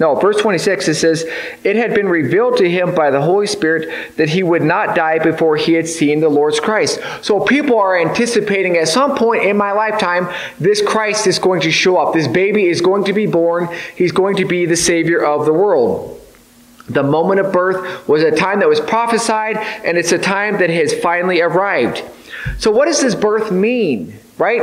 No, verse 26, it says, It had been revealed to him by the Holy Spirit that he would not die before he had seen the Lord's Christ. So people are anticipating at some point in my lifetime, this Christ is going to show up. This baby is going to be born. He's going to be the Savior of the world. The moment of birth was a time that was prophesied, and it's a time that has finally arrived. So, what does this birth mean, right?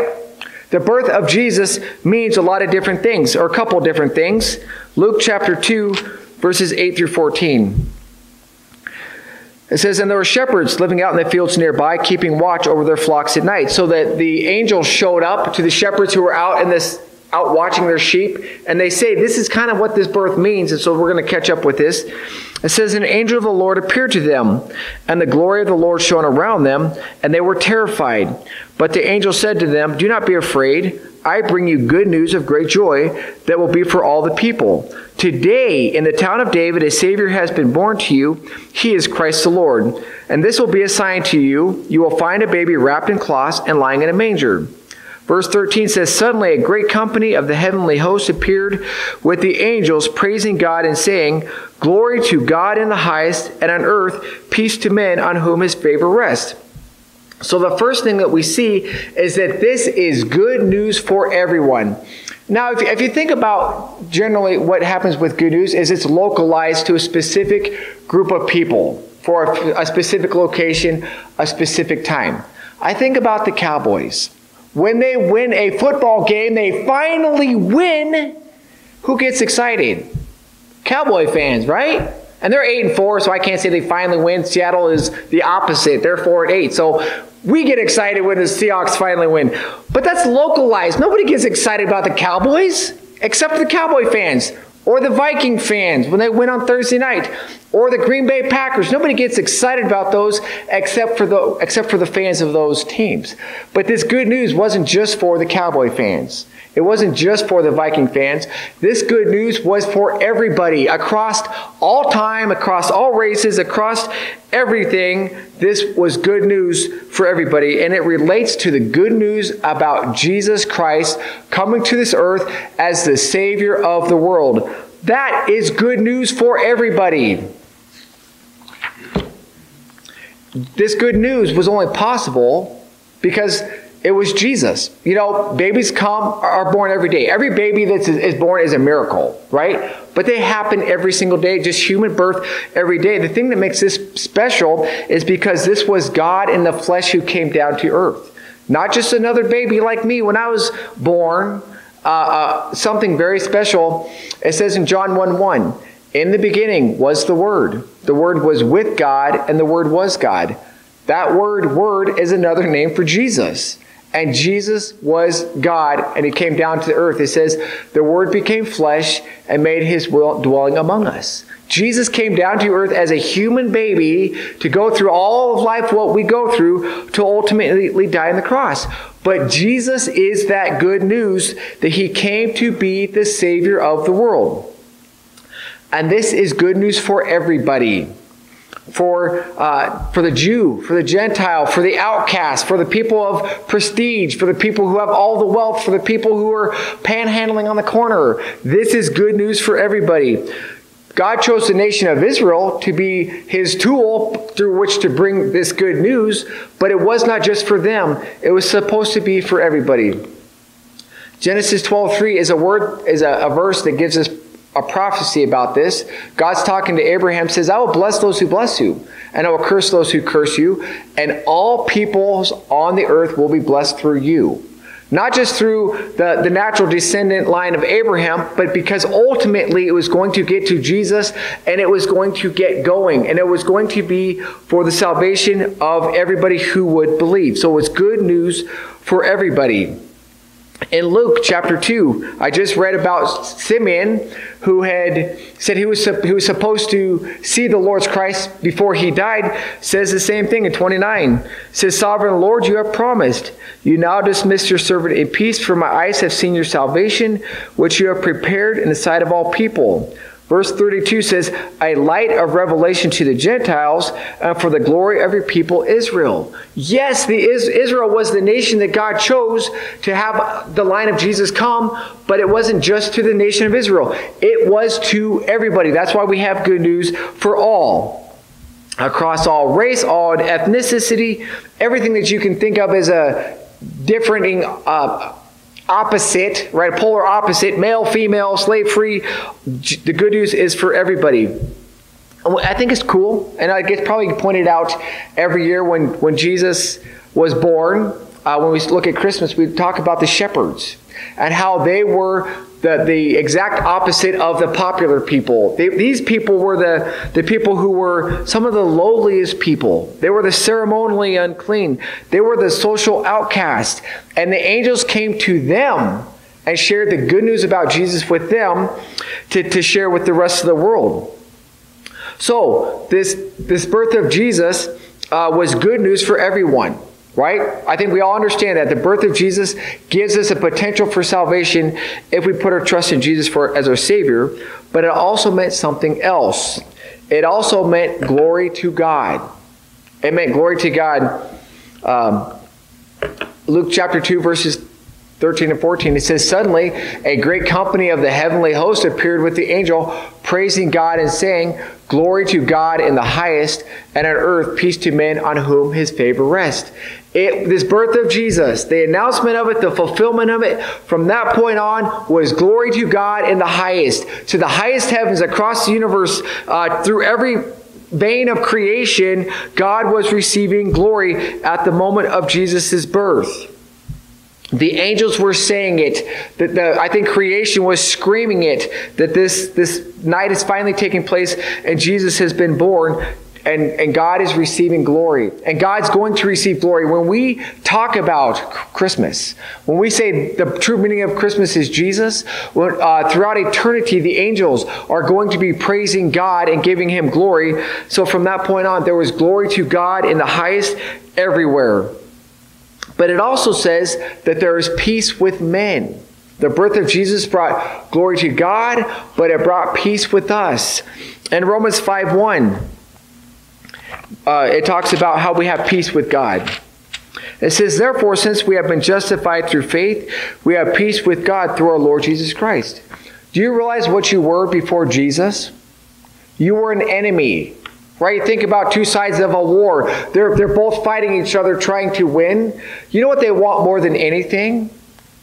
The birth of Jesus means a lot of different things, or a couple different things. Luke chapter 2, verses 8 through 14. It says, And there were shepherds living out in the fields nearby, keeping watch over their flocks at night. So that the angels showed up to the shepherds who were out in this out watching their sheep, and they say, This is kind of what this birth means, and so we're going to catch up with this. It says, An angel of the Lord appeared to them, and the glory of the Lord shone around them, and they were terrified. But the angel said to them, Do not be afraid. I bring you good news of great joy that will be for all the people. Today, in the town of David, a Savior has been born to you. He is Christ the Lord. And this will be a sign to you. You will find a baby wrapped in cloths and lying in a manger. Verse 13 says, Suddenly a great company of the heavenly host appeared with the angels, praising God and saying, Glory to God in the highest, and on earth peace to men on whom his favor rests. So the first thing that we see is that this is good news for everyone. Now, if, if you think about generally what happens with good news is it's localized to a specific group of people for a, a specific location, a specific time. I think about the Cowboys. When they win a football game, they finally win. Who gets excited? Cowboy fans, right? And they're eight and four, so I can't say they finally win. Seattle is the opposite; they're four and eight. So we get excited when the Seahawks finally win. But that's localized. Nobody gets excited about the Cowboys except the Cowboy fans or the Viking fans when they win on Thursday night, or the Green Bay Packers. Nobody gets excited about those except for the except for the fans of those teams. But this good news wasn't just for the Cowboy fans. It wasn't just for the Viking fans. This good news was for everybody across all time, across all races, across everything. This was good news for everybody. And it relates to the good news about Jesus Christ coming to this earth as the Savior of the world. That is good news for everybody. This good news was only possible because it was Jesus. You know, babies come, are born every day. Every baby that is born is a miracle, right? But they happen every single day, just human birth every day. The thing that makes this special is because this was God in the flesh who came down to earth. Not just another baby like me when I was born, uh, uh, something very special. It says in John 1 1, in the beginning was the Word. The Word was with God, and the Word was God. That word, word, is another name for Jesus. And Jesus was God, and he came down to the earth. It says, the Word became flesh and made his dwelling among us. Jesus came down to earth as a human baby to go through all of life, what we go through, to ultimately die on the cross. But Jesus is that good news that he came to be the Savior of the world. And this is good news for everybody for, uh, for the Jew, for the Gentile, for the outcast, for the people of prestige, for the people who have all the wealth, for the people who are panhandling on the corner. This is good news for everybody. God chose the nation of Israel to be his tool through which to bring this good news, but it was not just for them. It was supposed to be for everybody. Genesis 12:3 is a word is a, a verse that gives us a prophecy about this. God's talking to Abraham, says, I will bless those who bless you, and I will curse those who curse you, and all peoples on the earth will be blessed through you. Not just through the, the natural descendant line of Abraham, but because ultimately it was going to get to Jesus and it was going to get going. And it was going to be for the salvation of everybody who would believe. So it's good news for everybody. In Luke chapter 2, I just read about Simeon who had said he was, he was supposed to see the Lord's Christ before he died, says the same thing in 29. Says, Sovereign Lord, you have promised. You now dismiss your servant in peace, for my eyes have seen your salvation, which you have prepared in the sight of all people Verse 32 says, A light of revelation to the Gentiles and for the glory of your people Israel. Yes, the Israel was the nation that God chose to have the line of Jesus come, but it wasn't just to the nation of Israel. It was to everybody. That's why we have good news for all. Across all race, all ethnicity, everything that you can think of as a differing uh, opposite, right? A polar opposite, male, female, slave free. The good news is for everybody. I think it's cool, and I get probably pointed out every year when, when Jesus was born. Uh, when we look at Christmas, we talk about the shepherds and how they were the, the exact opposite of the popular people. They, these people were the, the people who were some of the lowliest people. They were the ceremonially unclean. They were the social outcast. And the angels came to them and shared the good news about Jesus with them to, to share with the rest of the world. So, this, this birth of Jesus uh, was good news for everyone. Right? I think we all understand that the birth of Jesus gives us a potential for salvation if we put our trust in Jesus for as our Savior, but it also meant something else. It also meant glory to God. It meant glory to God. Um, Luke chapter 2, verses 13 and 14, it says, Suddenly a great company of the heavenly host appeared with the angel, praising God and saying, Glory to God in the highest, and on earth peace to men on whom his favor rests. It, this birth of Jesus, the announcement of it, the fulfillment of it, from that point on was glory to God in the highest, to the highest heavens across the universe, uh, through every vein of creation, God was receiving glory at the moment of Jesus' birth. The angels were saying it. That the, I think creation was screaming it that this, this night is finally taking place and Jesus has been born and, and God is receiving glory. And God's going to receive glory. When we talk about Christmas, when we say the true meaning of Christmas is Jesus, when, uh, throughout eternity, the angels are going to be praising God and giving him glory. So from that point on, there was glory to God in the highest everywhere. But it also says that there is peace with men. The birth of Jesus brought glory to God, but it brought peace with us. And Romans 5 1, uh, it talks about how we have peace with God. It says, Therefore, since we have been justified through faith, we have peace with God through our Lord Jesus Christ. Do you realize what you were before Jesus? You were an enemy, right? Think about two sides of a war. They're, they're both fighting each other, trying to win. You know what they want more than anything?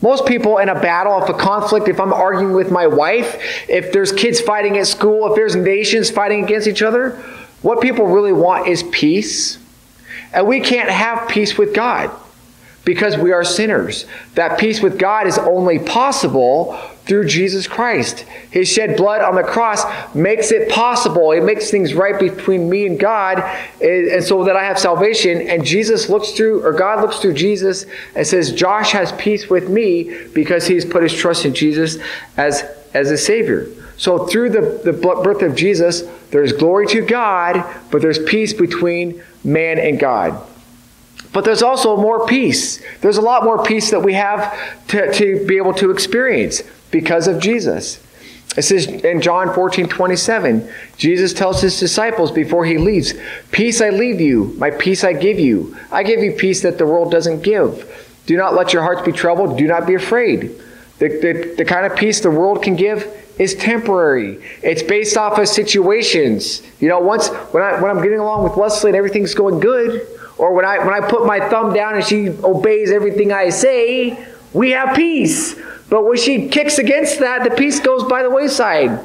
Most people in a battle, if a conflict, if I'm arguing with my wife, if there's kids fighting at school, if there's nations fighting against each other, what people really want is peace. And we can't have peace with God because we are sinners. That peace with God is only possible through Jesus Christ. His shed blood on the cross makes it possible. It makes things right between me and God, and so that I have salvation. And Jesus looks through, or God looks through Jesus and says, Josh has peace with me because he's put his trust in Jesus as, as a Savior. So through the, the birth of Jesus, there's glory to God, but there's peace between man and God. But there's also more peace. There's a lot more peace that we have to, to be able to experience because of Jesus. It says in John 14, 27, Jesus tells his disciples before he leaves, Peace I leave you, my peace I give you. I give you peace that the world doesn't give. Do not let your hearts be troubled. Do not be afraid. The, the, the kind of peace the world can give is temporary. It's based off of situations. You know, once when I when I'm getting along with Leslie and everything's going good, or when I when I put my thumb down and she obeys everything I say, we have peace. But when she kicks against that, the peace goes by the wayside.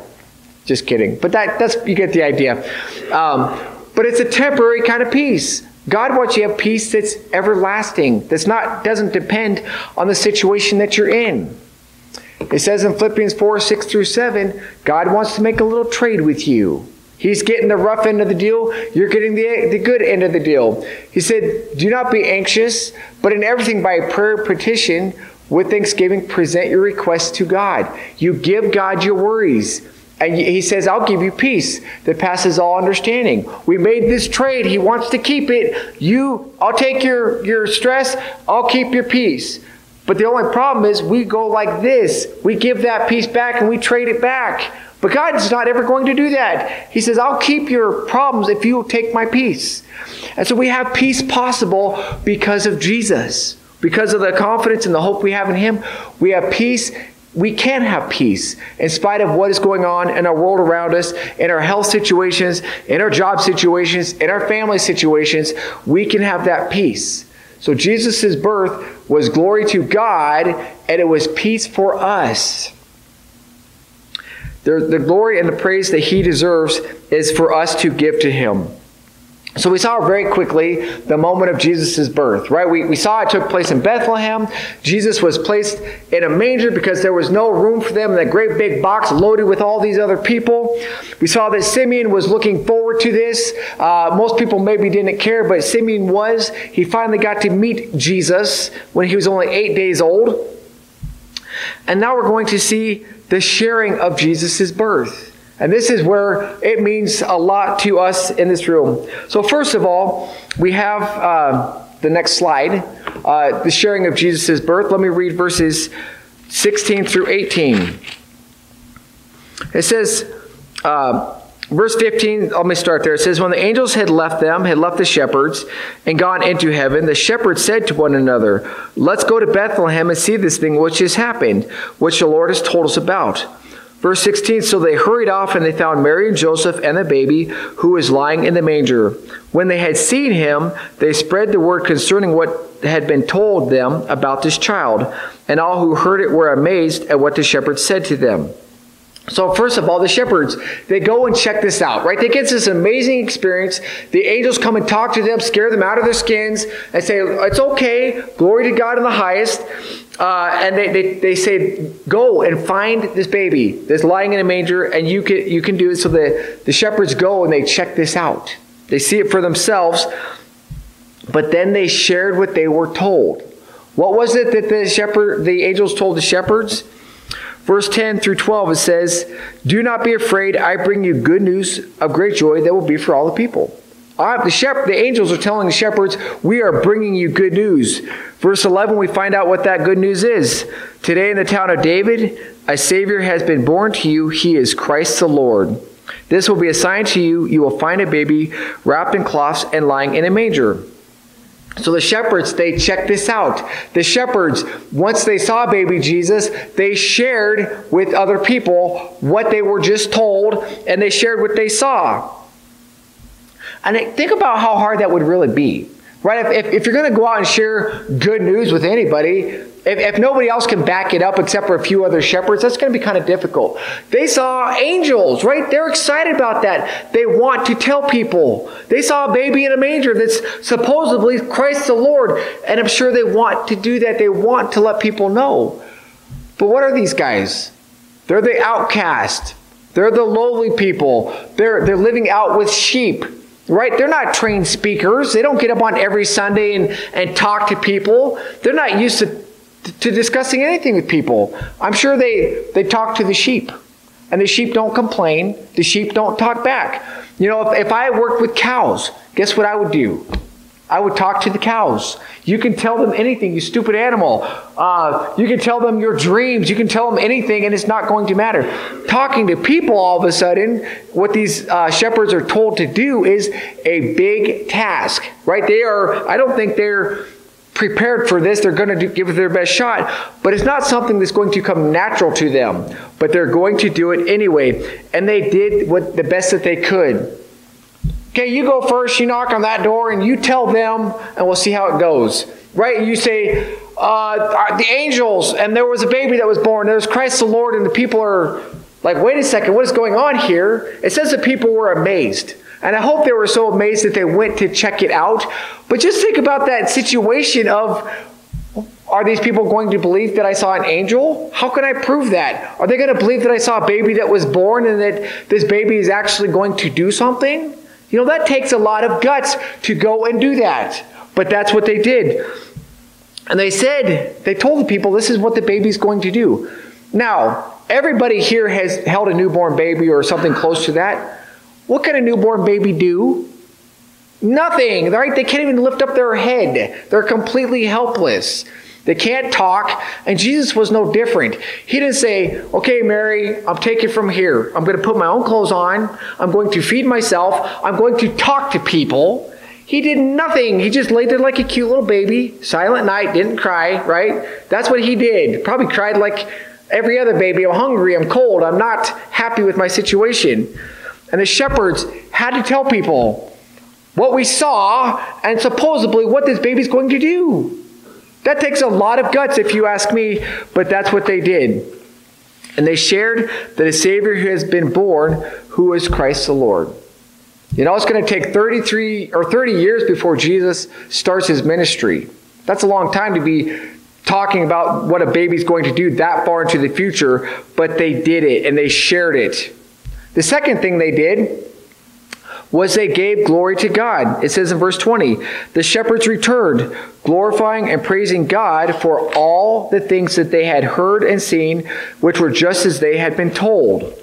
Just kidding. But that that's you get the idea. Um, but it's a temporary kind of peace. God wants you to have peace that's everlasting. That's not doesn't depend on the situation that you're in. It says in Philippians 4 6 through 7, God wants to make a little trade with you. He's getting the rough end of the deal. You're getting the, the good end of the deal. He said, Do not be anxious, but in everything by prayer petition, with thanksgiving, present your requests to God. You give God your worries. And he says, I'll give you peace that passes all understanding. We made this trade. He wants to keep it. You, I'll take your, your stress. I'll keep your peace. But the only problem is we go like this. We give that peace back and we trade it back. But God's not ever going to do that. He says, I'll keep your problems if you take my peace. And so we have peace possible because of Jesus. Because of the confidence and the hope we have in Him, we have peace. We can have peace in spite of what is going on in our world around us, in our health situations, in our job situations, in our family situations. We can have that peace. So Jesus' birth was glory to God, and it was peace for us. The, the glory and the praise that he deserves is for us to give to him. So we saw very quickly the moment of Jesus' birth, right? We, we saw it took place in Bethlehem. Jesus was placed in a manger because there was no room for them in that great big box loaded with all these other people. We saw that Simeon was looking forward to this. Uh, most people maybe didn't care, but Simeon was. He finally got to meet Jesus when he was only eight days old. And now we're going to see the sharing of Jesus' birth. And this is where it means a lot to us in this room. So, first of all, we have uh, the next slide uh, the sharing of Jesus' birth. Let me read verses 16 through 18. It says, uh, verse 15, let me start there. It says, When the angels had left them, had left the shepherds, and gone into heaven, the shepherds said to one another, Let's go to Bethlehem and see this thing which has happened, which the Lord has told us about. Verse 16 So they hurried off, and they found Mary and Joseph and the baby, who was lying in the manger. When they had seen him, they spread the word concerning what had been told them about this child. And all who heard it were amazed at what the shepherds said to them. So first of all, the shepherds, they go and check this out, right? They get this amazing experience. The angels come and talk to them, scare them out of their skins, and say, it's okay, glory to God in the highest. Uh, and they, they, they say, go and find this baby that's lying in a manger, and you can, you can do it. So the, the shepherds go and they check this out. They see it for themselves, but then they shared what they were told. What was it that the shepherd, the angels told the shepherds? Verse 10 through 12, it says, Do not be afraid. I bring you good news of great joy that will be for all the people. Uh, the, shepherd, the angels are telling the shepherds, We are bringing you good news. Verse 11, we find out what that good news is. Today in the town of David, a Savior has been born to you. He is Christ the Lord. This will be a sign to you. You will find a baby wrapped in cloths and lying in a manger. So the shepherds, they checked this out. The shepherds, once they saw baby Jesus, they shared with other people what they were just told, and they shared what they saw. And think about how hard that would really be. Right? If, if, if you're going to go out and share good news with anybody, if, if nobody else can back it up except for a few other shepherds, that's going to be kind of difficult. They saw angels, right? They're excited about that. They want to tell people. They saw a baby in a manger that's supposedly Christ the Lord. And I'm sure they want to do that. They want to let people know. But what are these guys? They're the outcast. They're the lowly people. They're, they're living out with sheep. Right? They're not trained speakers. They don't get up on every Sunday and, and talk to people. They're not used to, to discussing anything with people. I'm sure they, they talk to the sheep. And the sheep don't complain. The sheep don't talk back. You know, if, if I worked with cows, guess what I would do? I would talk to the cows. You can tell them anything, you stupid animal. Uh, you can tell them your dreams. You can tell them anything, and it's not going to matter. Talking to people, all of a sudden, what these uh, shepherds are told to do is a big task, right? They are, I don't think they're prepared for this. They're going to do, give it their best shot, but it's not something that's going to come natural to them. But they're going to do it anyway. And they did what the best that they could. Okay, you go first, you knock on that door, and you tell them, and we'll see how it goes. Right? You say, uh, the angels, and there was a baby that was born. There's Christ the Lord, and the people are like, wait a second, what is going on here? It says the people were amazed. And I hope they were so amazed that they went to check it out. But just think about that situation of are these people going to believe that I saw an angel? How can I prove that? Are they going to believe that I saw a baby that was born and that this baby is actually going to do something? You know, that takes a lot of guts to go and do that. But that's what they did. And they said, they told the people, this is what the baby's going to do. Now, everybody here has held a newborn baby or something close to that. What can a newborn baby do? Nothing, right? They can't even lift up their head. They're completely helpless. They can't talk, and Jesus was no different. He didn't say, Okay, Mary, I'm taking from here. I'm going to put my own clothes on. I'm going to feed myself. I'm going to talk to people. He did nothing. He just laid there like a cute little baby. Silent night, didn't cry, right? That's what he did. Probably cried like every other baby. I'm hungry, I'm cold, I'm not happy with my situation. And the shepherds had to tell people what we saw and supposedly what this baby's going to do. That takes a lot of guts, if you ask me, but that's what they did. And they shared that a Savior has been born, who is Christ the Lord. You know, it's going to take 33 or 30 years before Jesus starts his ministry. That's a long time to be talking about what a baby's going to do that far into the future, but they did it and they shared it. The second thing they did was they gave glory to God. It says in verse 20, the shepherds returned, glorifying and praising God for all the things that they had heard and seen, which were just as they had been told.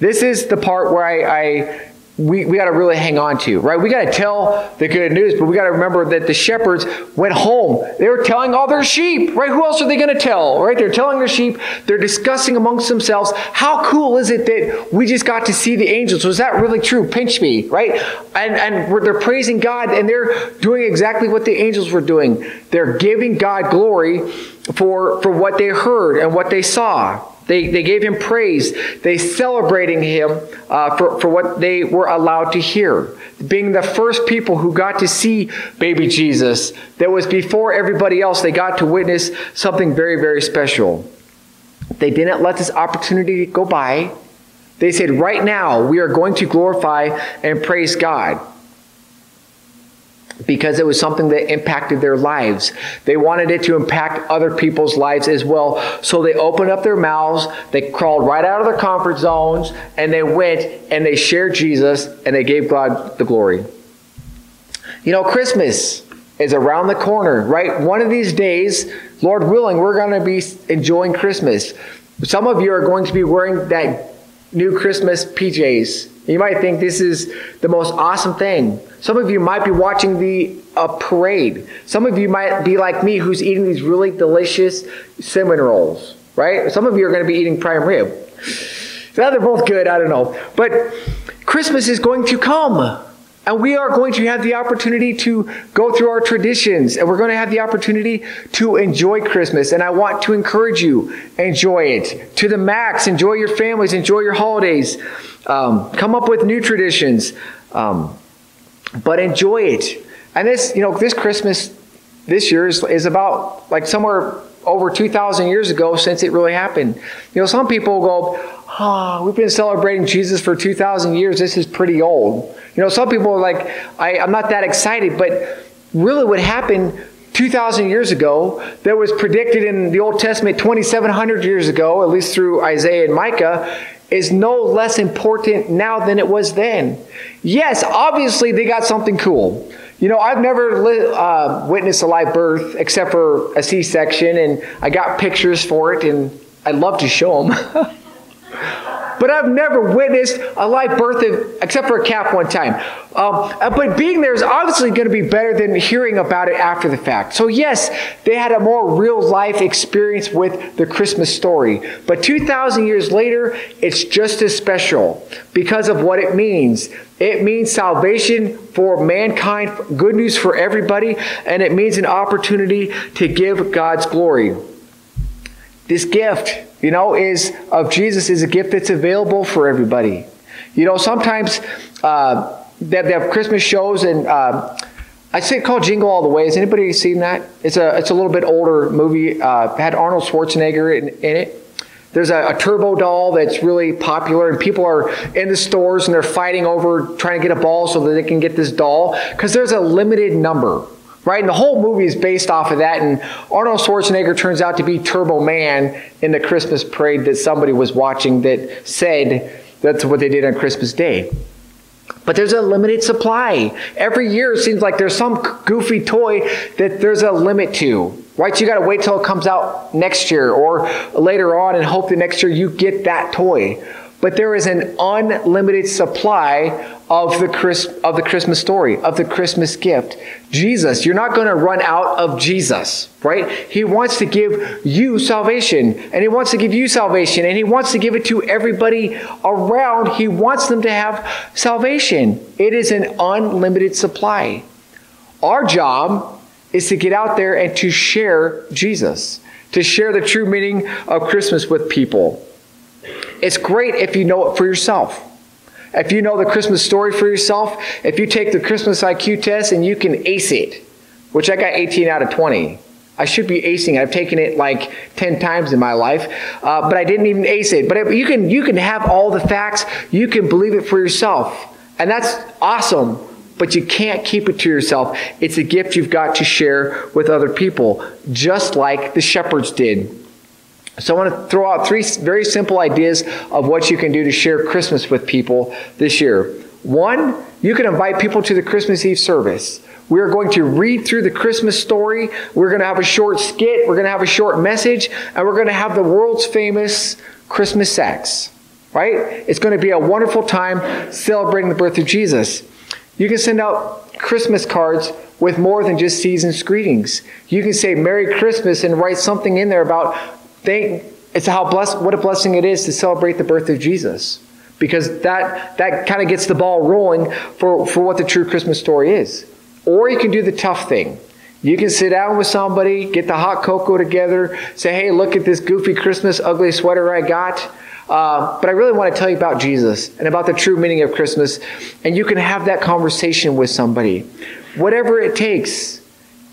This is the part where I, I we, we got to really hang on to, right? We got to tell the good news, but we got to remember that the shepherds went home. They were telling all their sheep, right? Who else are they going to tell, right? They're telling their sheep. They're discussing amongst themselves, how cool is it that we just got to see the angels? Was that really true? Pinch me, right? And, and they're praising God and they're doing exactly what the angels were doing. They're giving God glory for, for what they heard and what they saw. They, they gave him praise. They celebrating him uh, for, for what they were allowed to hear. Being the first people who got to see baby Jesus, that was before everybody else, they got to witness something very, very special. They didn't let this opportunity go by. They said, right now, we are going to glorify and praise God because it was something that impacted their lives. They wanted it to impact other people's lives as well. So they opened up their mouths, they crawled right out of their comfort zones, and they went and they shared Jesus and they gave God the glory. You know, Christmas is around the corner, right? One of these days, Lord willing, we're going to be enjoying Christmas. Some of you are going to be wearing that new Christmas PJs you might think this is the most awesome thing. Some of you might be watching the a parade. Some of you might be like me who's eating these really delicious cinnamon rolls, right? Some of you are going to be eating prime rib. Now they're both good, I don't know. But Christmas is going to come. And we are going to have the opportunity to go through our traditions and we're going to have the opportunity to enjoy Christmas. And I want to encourage you, enjoy it to the max. Enjoy your families, enjoy your holidays. Um, come up with new traditions, um, but enjoy it. And this, you know, this Christmas this year is, is about like somewhere over 2,000 years ago since it really happened. You know, some people go, oh, we've been celebrating Jesus for 2,000 years. This is pretty old. You know, some people are like, I, I'm not that excited, but really what happened 2,000 years ago that was predicted in the Old Testament 2,700 years ago, at least through Isaiah and Micah, is no less important now than it was then. Yes, obviously they got something cool. You know, I've never uh, witnessed a live birth except for a C section, and I got pictures for it, and I'd love to show them. but I've never witnessed a live birth of, except for a calf one time. Um, uh, but being there is obviously going to be better than hearing about it after the fact. So, yes, they had a more real life experience with the Christmas story. But 2,000 years later, it's just as special because of what it means. It means salvation for mankind, good news for everybody, and it means an opportunity to give God's glory. This gift, you know, is of Jesus is a gift that's available for everybody. You know, sometimes uh, they, they have Christmas shows and uh, I say it called Jingle All the Way. Has anybody seen that? It's a it's a little bit older movie. Uh, had Arnold Schwarzenegger in, in it. There's a, a, turbo doll that's really popular, and people are in the stores and they're fighting over trying to get a ball so that they can get this doll because there's a limited number right? And the whole movie is based off of that. And Arnold Schwarzenegger turns out to be Turbo Man in the Christmas parade that somebody was watching that said that's what they did on Christmas Day. But there's a limited supply. Every year it seems like there's some goofy toy that there's a limit to. Right? So you got to wait till it comes out next year or later on and hope that next year you get that toy. But there is an unlimited supply of the, Chris, of the Christmas story, of the Christmas gift. Jesus, you're not going to run out of Jesus, right? He wants to give you salvation, and He wants to give you salvation, and He wants to give it to everybody around. He wants them to have salvation. It is an unlimited supply. Our job is to get out there and to share Jesus, to share the true meaning of Christmas with people. It's great if you know it for yourself. If you know the Christmas story for yourself, if you take the Christmas IQ test and you can ace it, which I got 18 out of 20. I should be acing. I've taken it like 10 times in my life, uh, but I didn't even ace it. But you can, you can have all the facts. You can believe it for yourself. And that's awesome, but you can't keep it to yourself. It's a gift you've got to share with other people, just like the shepherds did. So I want to throw out three very simple ideas of what you can do to share Christmas with people this year. One, you can invite people to the Christmas Eve service. We are going to read through the Christmas story. We're going to have a short skit. We're going to have a short message. And we're going to have the world's famous Christmas sex. Right? It's going to be a wonderful time celebrating the birth of Jesus. You can send out Christmas cards with more than just season's greetings. You can say Merry Christmas and write something in there about Thank, it's how blessed, what a blessing it is to celebrate the birth of Jesus. Because that, that kind of gets the ball rolling for, for what the true Christmas story is. Or you can do the tough thing. You can sit down with somebody, get the hot cocoa together, say, hey, look at this goofy Christmas ugly sweater I got. Uh, but I really want to tell you about Jesus and about the true meaning of Christmas. And you can have that conversation with somebody. Whatever it takes,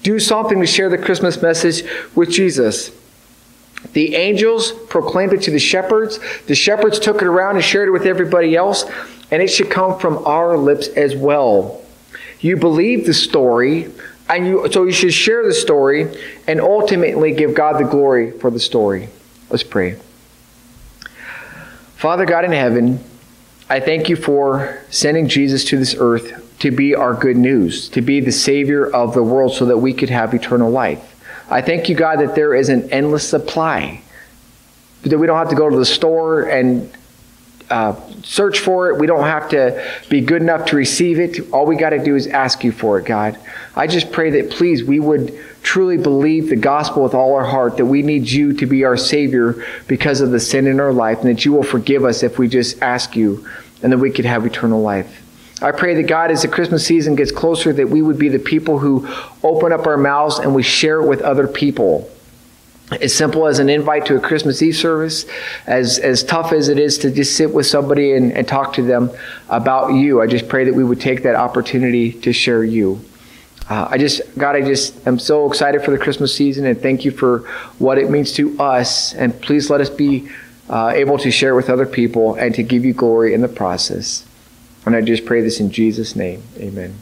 do something to share the Christmas message with Jesus. The angels proclaimed it to the shepherds. The shepherds took it around and shared it with everybody else. And it should come from our lips as well. You believe the story, and you, so you should share the story and ultimately give God the glory for the story. Let's pray. Father God in heaven, I thank you for sending Jesus to this earth to be our good news, to be the Savior of the world so that we could have eternal life. I thank you, God, that there is an endless supply. That we don't have to go to the store and uh, search for it. We don't have to be good enough to receive it. All we got to do is ask you for it, God. I just pray that, please, we would truly believe the gospel with all our heart, that we need you to be our Savior because of the sin in our life, and that you will forgive us if we just ask you, and that we could have eternal life. I pray that God, as the Christmas season gets closer, that we would be the people who open up our mouths and we share it with other people. As simple as an invite to a Christmas Eve service, as, as tough as it is to just sit with somebody and, and talk to them about you, I just pray that we would take that opportunity to share you. Uh, I just, God, I just am so excited for the Christmas season and thank you for what it means to us. And please let us be uh, able to share with other people and to give you glory in the process. And I just pray this in Jesus' name. Amen.